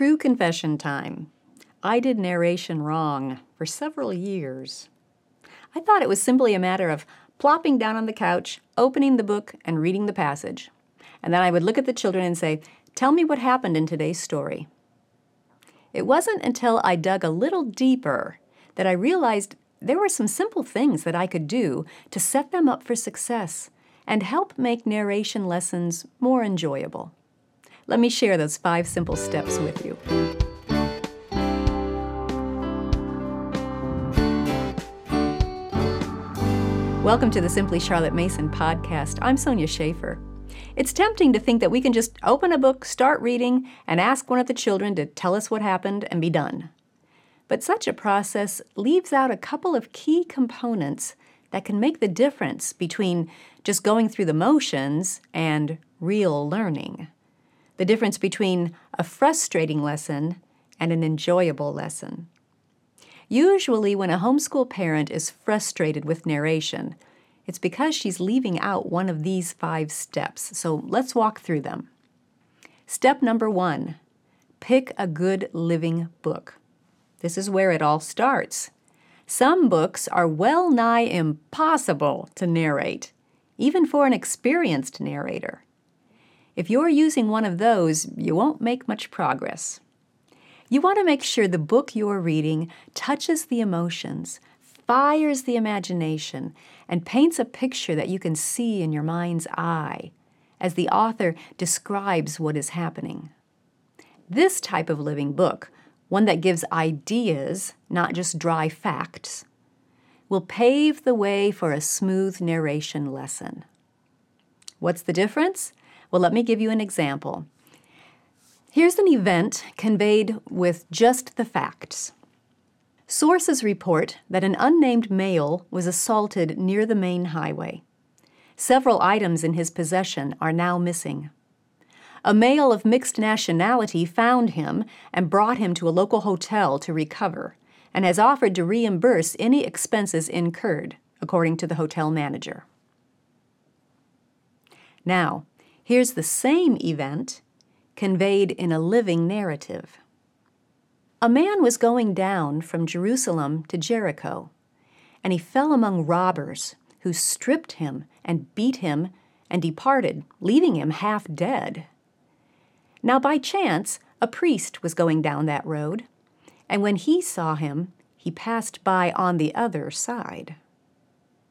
True confession time. I did narration wrong for several years. I thought it was simply a matter of plopping down on the couch, opening the book, and reading the passage. And then I would look at the children and say, Tell me what happened in today's story. It wasn't until I dug a little deeper that I realized there were some simple things that I could do to set them up for success and help make narration lessons more enjoyable. Let me share those five simple steps with you. Welcome to the Simply Charlotte Mason podcast. I'm Sonya Shafer. It's tempting to think that we can just open a book, start reading, and ask one of the children to tell us what happened and be done. But such a process leaves out a couple of key components that can make the difference between just going through the motions and real learning the difference between a frustrating lesson and an enjoyable lesson. Usually, when a homeschool parent is frustrated with narration, it's because she's leaving out one of these five steps. So let's walk through them. Step number one pick a good living book. This is where it all starts. Some books are well nigh impossible to narrate, even for an experienced narrator. If you're using one of those, you won't make much progress. You want to make sure the book you're reading touches the emotions, fires the imagination, and paints a picture that you can see in your mind's eye as the author describes what is happening. This type of living book, one that gives ideas, not just dry facts, will pave the way for a smooth narration lesson. What's the difference? Well, let me give you an example. Here's an event conveyed with just the facts. Sources report that an unnamed male was assaulted near the main highway. Several items in his possession are now missing. A male of mixed nationality found him and brought him to a local hotel to recover and has offered to reimburse any expenses incurred, according to the hotel manager. Now, Here's the same event conveyed in a living narrative. A man was going down from Jerusalem to Jericho, and he fell among robbers who stripped him and beat him and departed, leaving him half dead. Now, by chance, a priest was going down that road, and when he saw him, he passed by on the other side.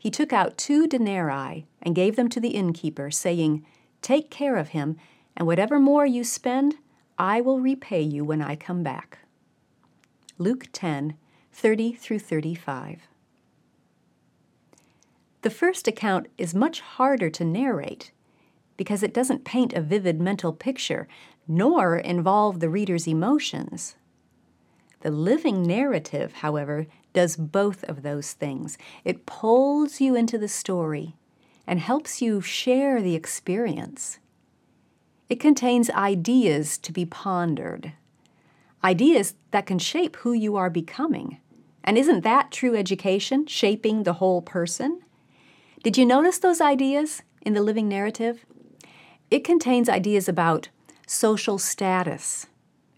he took out two denarii and gave them to the innkeeper, saying, Take care of him, and whatever more you spend, I will repay you when I come back. Luke 10 30 through 35. The first account is much harder to narrate because it doesn't paint a vivid mental picture nor involve the reader's emotions. The living narrative, however, does both of those things. It pulls you into the story and helps you share the experience. It contains ideas to be pondered, ideas that can shape who you are becoming. And isn't that true education, shaping the whole person? Did you notice those ideas in the living narrative? It contains ideas about social status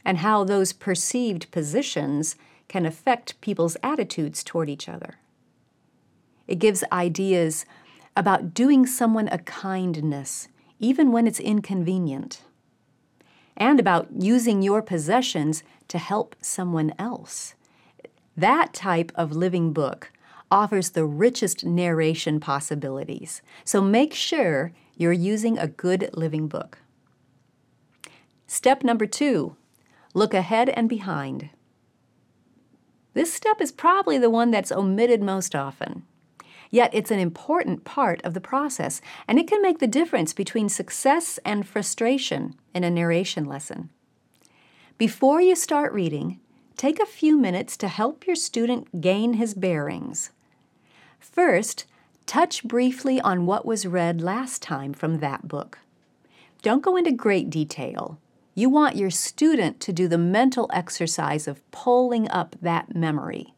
and how those perceived positions can affect people's attitudes toward each other. It gives ideas about doing someone a kindness, even when it's inconvenient, and about using your possessions to help someone else. That type of living book offers the richest narration possibilities, so make sure you're using a good living book. Step number two look ahead and behind. This step is probably the one that's omitted most often. Yet it's an important part of the process, and it can make the difference between success and frustration in a narration lesson. Before you start reading, take a few minutes to help your student gain his bearings. First, touch briefly on what was read last time from that book. Don't go into great detail. You want your student to do the mental exercise of pulling up that memory.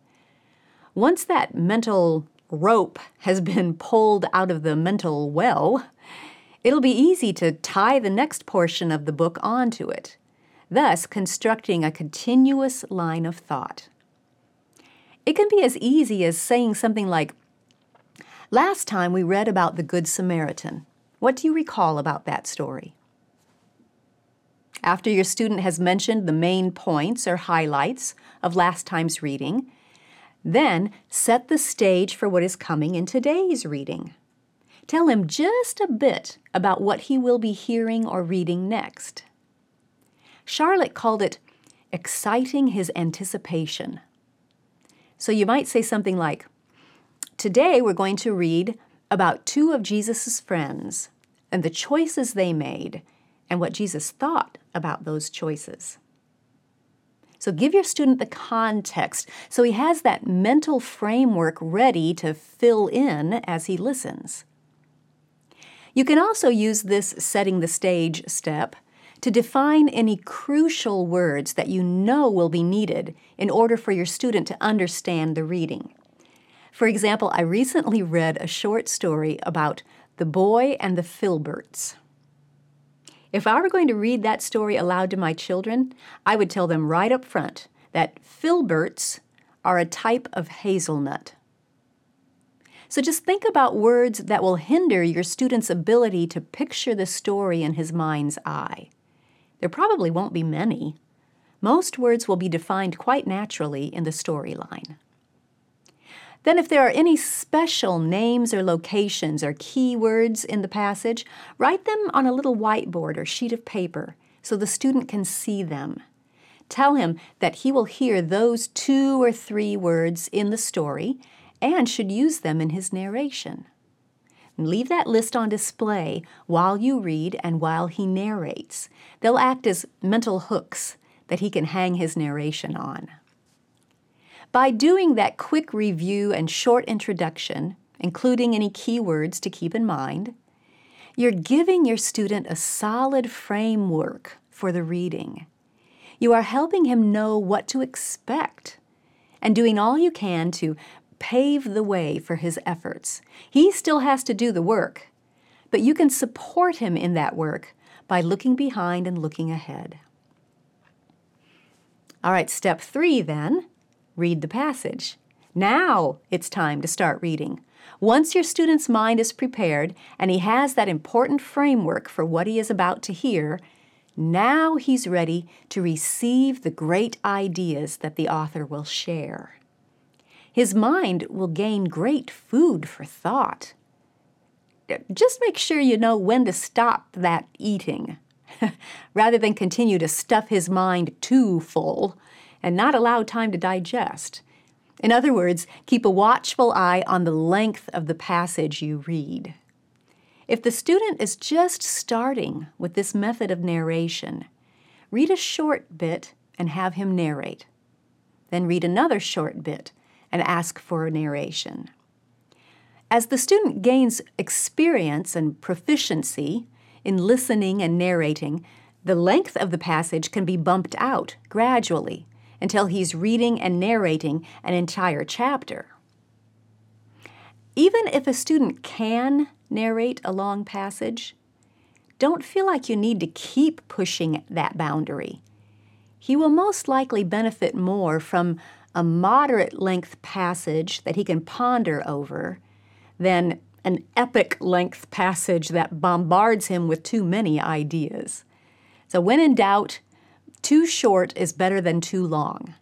Once that mental rope has been pulled out of the mental well, it'll be easy to tie the next portion of the book onto it, thus constructing a continuous line of thought. It can be as easy as saying something like, Last time we read about the Good Samaritan. What do you recall about that story? After your student has mentioned the main points or highlights of last time's reading, then set the stage for what is coming in today's reading. Tell him just a bit about what he will be hearing or reading next. Charlotte called it exciting his anticipation. So you might say something like, Today we're going to read about two of Jesus' friends and the choices they made and what Jesus thought about those choices. So give your student the context so he has that mental framework ready to fill in as he listens. You can also use this setting the stage step to define any crucial words that you know will be needed in order for your student to understand the reading. For example, I recently read a short story about the boy and the filberts. If I were going to read that story aloud to my children, I would tell them right up front that filberts are a type of hazelnut. So just think about words that will hinder your student's ability to picture the story in his mind's eye. There probably won't be many. Most words will be defined quite naturally in the storyline. Then, if there are any special names or locations or keywords in the passage, write them on a little whiteboard or sheet of paper so the student can see them. Tell him that he will hear those two or three words in the story and should use them in his narration. Leave that list on display while you read and while he narrates. They'll act as mental hooks that he can hang his narration on. By doing that quick review and short introduction, including any keywords to keep in mind, you're giving your student a solid framework for the reading. You are helping him know what to expect and doing all you can to pave the way for his efforts. He still has to do the work, but you can support him in that work by looking behind and looking ahead. All right, step three then read the passage. Now it's time to start reading. Once your student's mind is prepared and he has that important framework for what he is about to hear, now he's ready to receive the great ideas that the author will share. His mind will gain great food for thought. Just make sure you know when to stop that eating rather than continue to stuff his mind too full and not allow time to digest. In other words, keep a watchful eye on the length of the passage you read. If the student is just starting with this method of narration, read a short bit and have him narrate. Then read another short bit and ask for a narration. As the student gains experience and proficiency in listening and narrating, the length of the passage can be bumped out gradually until he's reading and narrating an entire chapter. Even if a student can narrate a long passage, don't feel like you need to keep pushing that boundary. He will most likely benefit more from a moderate length passage that he can ponder over than an epic length passage that bombards him with too many ideas. So, when in doubt, too short is better than too long.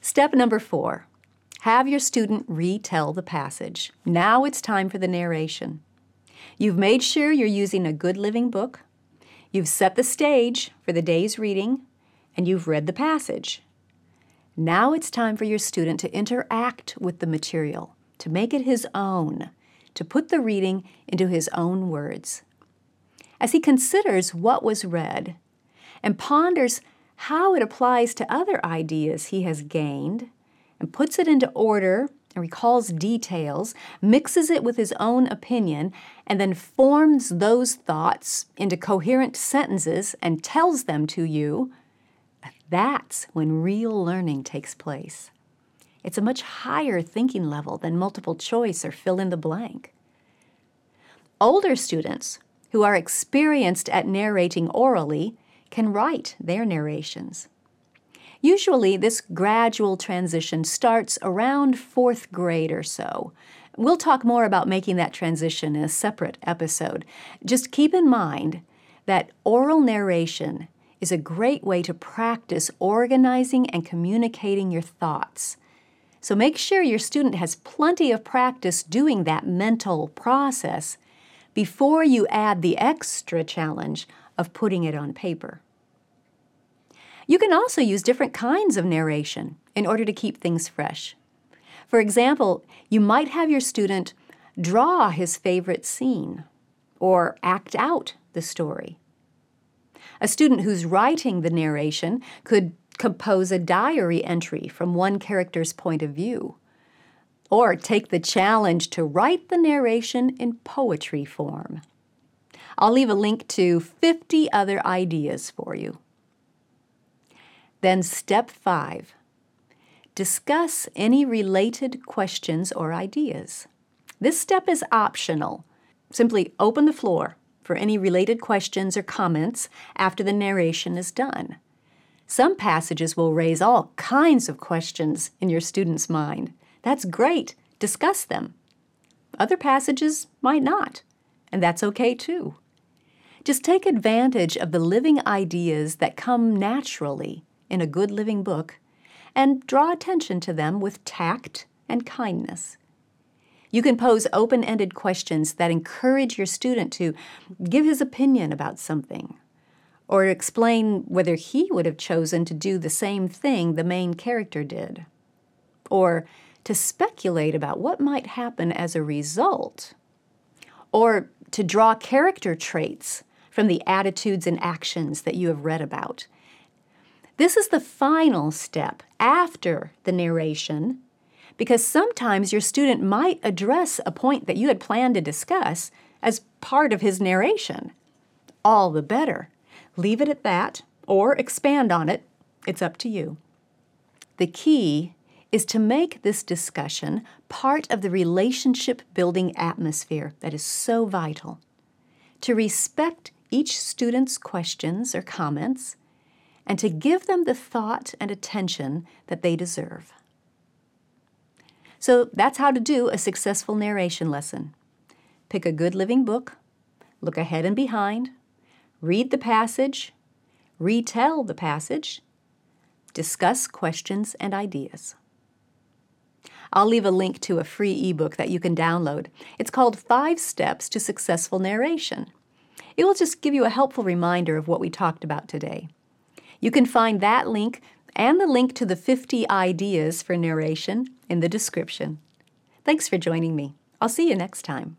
Step number four have your student retell the passage. Now it's time for the narration. You've made sure you're using a good living book, you've set the stage for the day's reading, and you've read the passage. Now it's time for your student to interact with the material, to make it his own, to put the reading into his own words. As he considers what was read, and ponders how it applies to other ideas he has gained and puts it into order and recalls details, mixes it with his own opinion, and then forms those thoughts into coherent sentences and tells them to you, that's when real learning takes place. It's a much higher thinking level than multiple choice or fill in the blank. Older students who are experienced at narrating orally can write their narrations. Usually, this gradual transition starts around fourth grade or so. We'll talk more about making that transition in a separate episode. Just keep in mind that oral narration is a great way to practice organizing and communicating your thoughts. So make sure your student has plenty of practice doing that mental process before you add the extra challenge of putting it on paper. You can also use different kinds of narration in order to keep things fresh. For example, you might have your student draw his favorite scene or act out the story. A student who's writing the narration could compose a diary entry from one character's point of view, or take the challenge to write the narration in poetry form. I'll leave a link to 50 other ideas for you. Then, step five discuss any related questions or ideas. This step is optional. Simply open the floor for any related questions or comments after the narration is done. Some passages will raise all kinds of questions in your student's mind. That's great. Discuss them. Other passages might not, and that's okay too. Just take advantage of the living ideas that come naturally in a good living book and draw attention to them with tact and kindness. You can pose open ended questions that encourage your student to give his opinion about something or explain whether he would have chosen to do the same thing the main character did, or to speculate about what might happen as a result, or to draw character traits from the attitudes and actions that you have read about this is the final step after the narration because sometimes your student might address a point that you had planned to discuss as part of his narration. All the better. Leave it at that or expand on it. It's up to you. The key is to make this discussion part of the relationship building atmosphere that is so vital. To respect each student's questions or comments and to give them the thought and attention that they deserve. So that's how to do a successful narration lesson. Pick a good living book, look ahead and behind, read the passage, retell the passage, discuss questions and ideas. I'll leave a link to a free ebook that you can download. It's called Five Steps to Successful Narration. It will just give you a helpful reminder of what we talked about today. You can find that link and the link to the 50 ideas for narration in the description. Thanks for joining me. I'll see you next time.